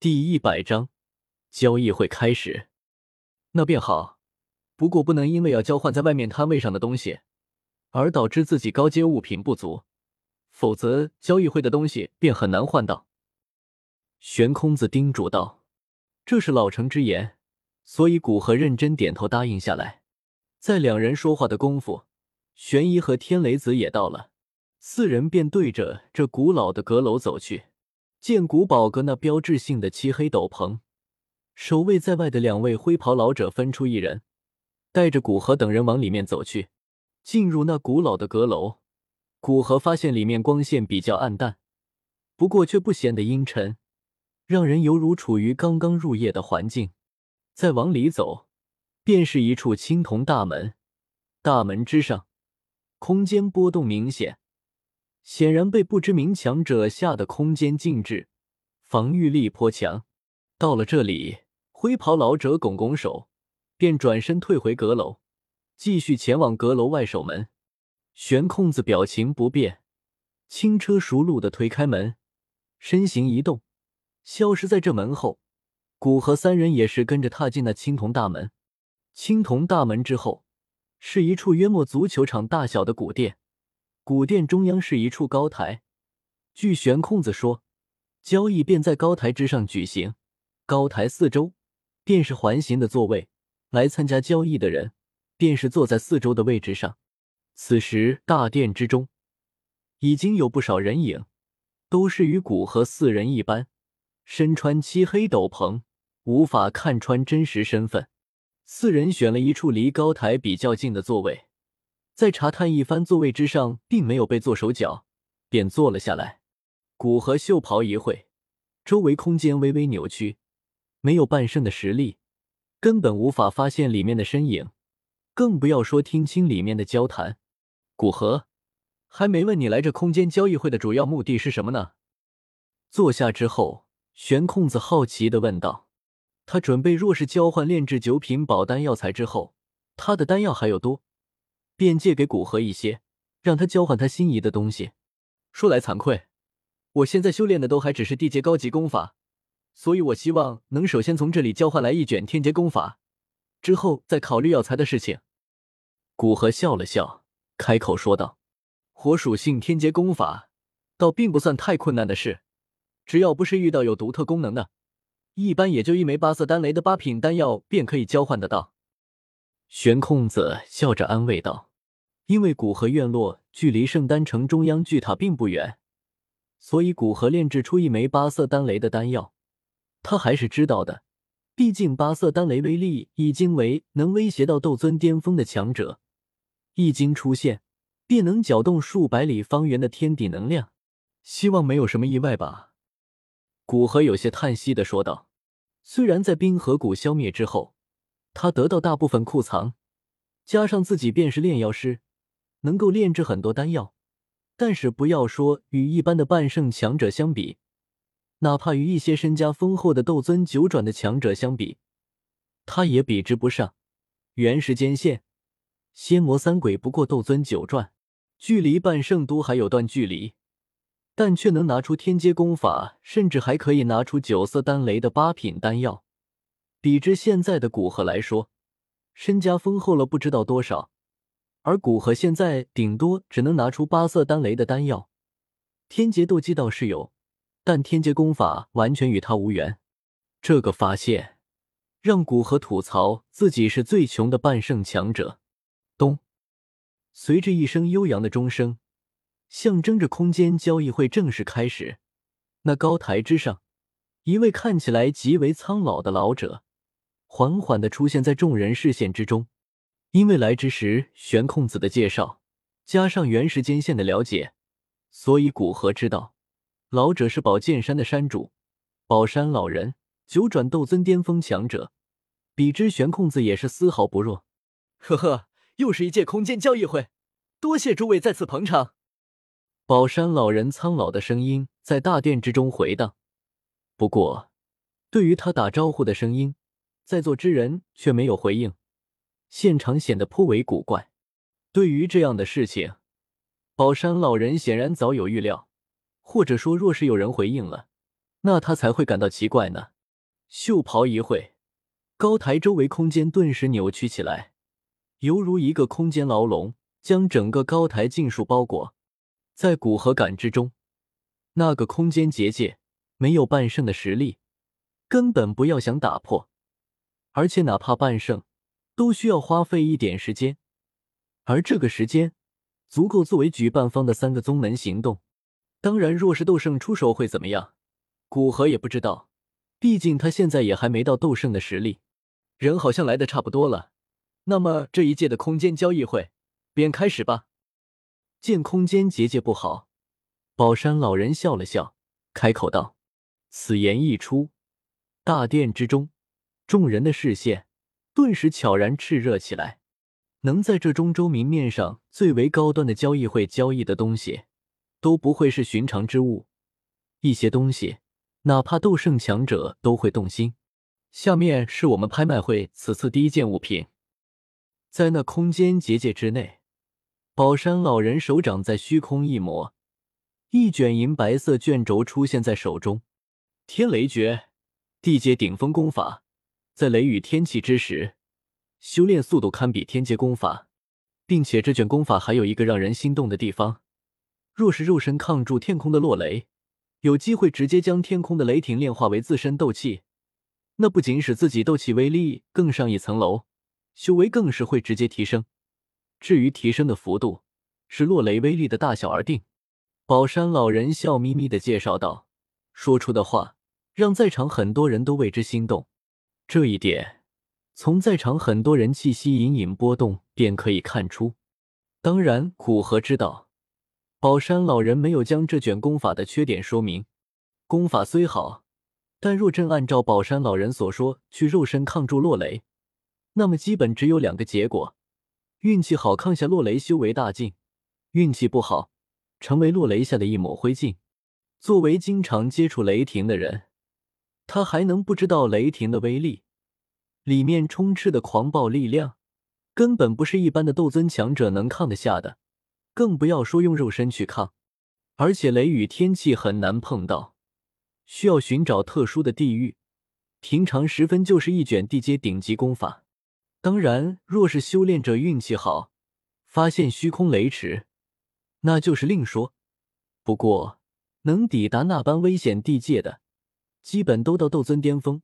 第一百章交易会开始。那便好，不过不能因为要交换在外面摊位上的东西，而导致自己高阶物品不足，否则交易会的东西便很难换到。悬空子叮嘱道：“这是老成之言。”所以古河认真点头答应下来。在两人说话的功夫，玄一和天雷子也到了，四人便对着这古老的阁楼走去。见古宝阁那标志性的漆黑斗篷，守卫在外的两位灰袍老者分出一人，带着古河等人往里面走去。进入那古老的阁楼，古河发现里面光线比较暗淡，不过却不显得阴沉，让人犹如处于刚刚入夜的环境。再往里走，便是一处青铜大门，大门之上空间波动明显。显然被不知名强者吓得空间静止，防御力颇强。到了这里，灰袍老者拱拱手，便转身退回阁楼，继续前往阁楼外守门。悬空子表情不变，轻车熟路的推开门，身形一动，消失在这门后。古河三人也是跟着踏进那青铜大门。青铜大门之后，是一处约莫足球场大小的古殿。古殿中央是一处高台，据悬空子说，交易便在高台之上举行。高台四周便是环形的座位，来参加交易的人便是坐在四周的位置上。此时大殿之中已经有不少人影，都是与古河四人一般，身穿漆黑斗篷，无法看穿真实身份。四人选了一处离高台比较近的座位。在查探一番座位之上，并没有被做手脚，便坐了下来。古河袖袍一挥，周围空间微微扭曲，没有半圣的实力，根本无法发现里面的身影，更不要说听清里面的交谈。古河，还没问你来这空间交易会的主要目的是什么呢？坐下之后，玄空子好奇的问道：“他准备若是交换炼制九品宝丹药材之后，他的丹药还有多。”便借给古河一些，让他交换他心仪的东西。说来惭愧，我现在修炼的都还只是地阶高级功法，所以我希望能首先从这里交换来一卷天阶功法，之后再考虑药材的事情。古河笑了笑，开口说道：“火属性天阶功法，倒并不算太困难的事，只要不是遇到有独特功能的，一般也就一枚八色丹雷的八品丹药便可以交换得到。”玄空子笑着安慰道。因为古河院落距离圣丹城中央巨塔并不远，所以古河炼制出一枚八色丹雷的丹药，他还是知道的。毕竟八色丹雷威力已经为能威胁到斗尊巅峰的强者，一经出现便能搅动数百里方圆的天地能量。希望没有什么意外吧？古河有些叹息的说道。虽然在冰河谷消灭之后，他得到大部分库藏，加上自己便是炼药师。能够炼制很多丹药，但是不要说与一般的半圣强者相比，哪怕与一些身家丰厚的斗尊九转的强者相比，他也比之不上。原时间线，仙魔三鬼不过斗尊九转，距离半圣都还有段距离，但却能拿出天阶功法，甚至还可以拿出九色丹雷的八品丹药，比之现在的古河来说，身家丰厚了不知道多少。而古河现在顶多只能拿出八色丹雷的丹药，天劫斗技倒是有，但天劫功法完全与他无缘。这个发现让古河吐槽自己是最穷的半圣强者。咚！随着一声悠扬的钟声，象征着空间交易会正式开始。那高台之上，一位看起来极为苍老的老者缓缓的出现在众人视线之中。因为来之时玄空子的介绍，加上原时间线的了解，所以古河知道老者是宝剑山的山主宝山老人，九转斗尊巅峰强者，比之玄空子也是丝毫不弱。呵呵，又是一届空间交易会，多谢诸位再次捧场。宝山老人苍老的声音在大殿之中回荡，不过对于他打招呼的声音，在座之人却没有回应。现场显得颇为古怪。对于这样的事情，宝山老人显然早有预料，或者说，若是有人回应了，那他才会感到奇怪呢。袖袍一挥，高台周围空间顿时扭曲起来，犹如一个空间牢笼，将整个高台尽数包裹。在骨和感之中，那个空间结界没有半圣的实力，根本不要想打破。而且哪怕半圣，都需要花费一点时间，而这个时间足够作为举办方的三个宗门行动。当然，若是斗圣出手会怎么样？古河也不知道，毕竟他现在也还没到斗圣的实力。人好像来的差不多了，那么这一届的空间交易会便开始吧。见空间结界不好，宝山老人笑了笑，开口道：“此言一出，大殿之中众人的视线顿时悄然炽热起来。能在这中州明面上最为高端的交易会交易的东西。”都不会是寻常之物，一些东西，哪怕斗圣强者都会动心。下面是我们拍卖会此次第一件物品，在那空间结界之内，宝山老人手掌在虚空一抹，一卷银白色卷轴出现在手中。天雷诀，地阶顶峰功法，在雷雨天气之时，修炼速度堪比天阶功法，并且这卷功法还有一个让人心动的地方。若是肉身抗住天空的落雷，有机会直接将天空的雷霆炼化为自身斗气，那不仅使自己斗气威力更上一层楼，修为更是会直接提升。至于提升的幅度，是落雷威力的大小而定。宝山老人笑眯眯的介绍道，说出的话让在场很多人都为之心动。这一点，从在场很多人气息隐隐波动便可以看出。当然，古河知道。宝山老人没有将这卷功法的缺点说明。功法虽好，但若真按照宝山老人所说去肉身抗住落雷，那么基本只有两个结果：运气好抗下落雷，修为大进；运气不好，成为落雷下的一抹灰烬。作为经常接触雷霆的人，他还能不知道雷霆的威力？里面充斥的狂暴力量，根本不是一般的斗尊强者能抗得下的。更不要说用肉身去抗，而且雷雨天气很难碰到，需要寻找特殊的地域。平常时分就是一卷地阶顶级功法。当然，若是修炼者运气好，发现虚空雷池，那就是另说。不过，能抵达那般危险地界的，基本都到斗尊巅峰，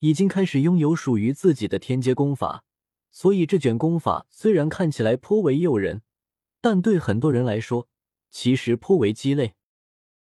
已经开始拥有属于自己的天阶功法。所以，这卷功法虽然看起来颇为诱人。但对很多人来说，其实颇为鸡肋。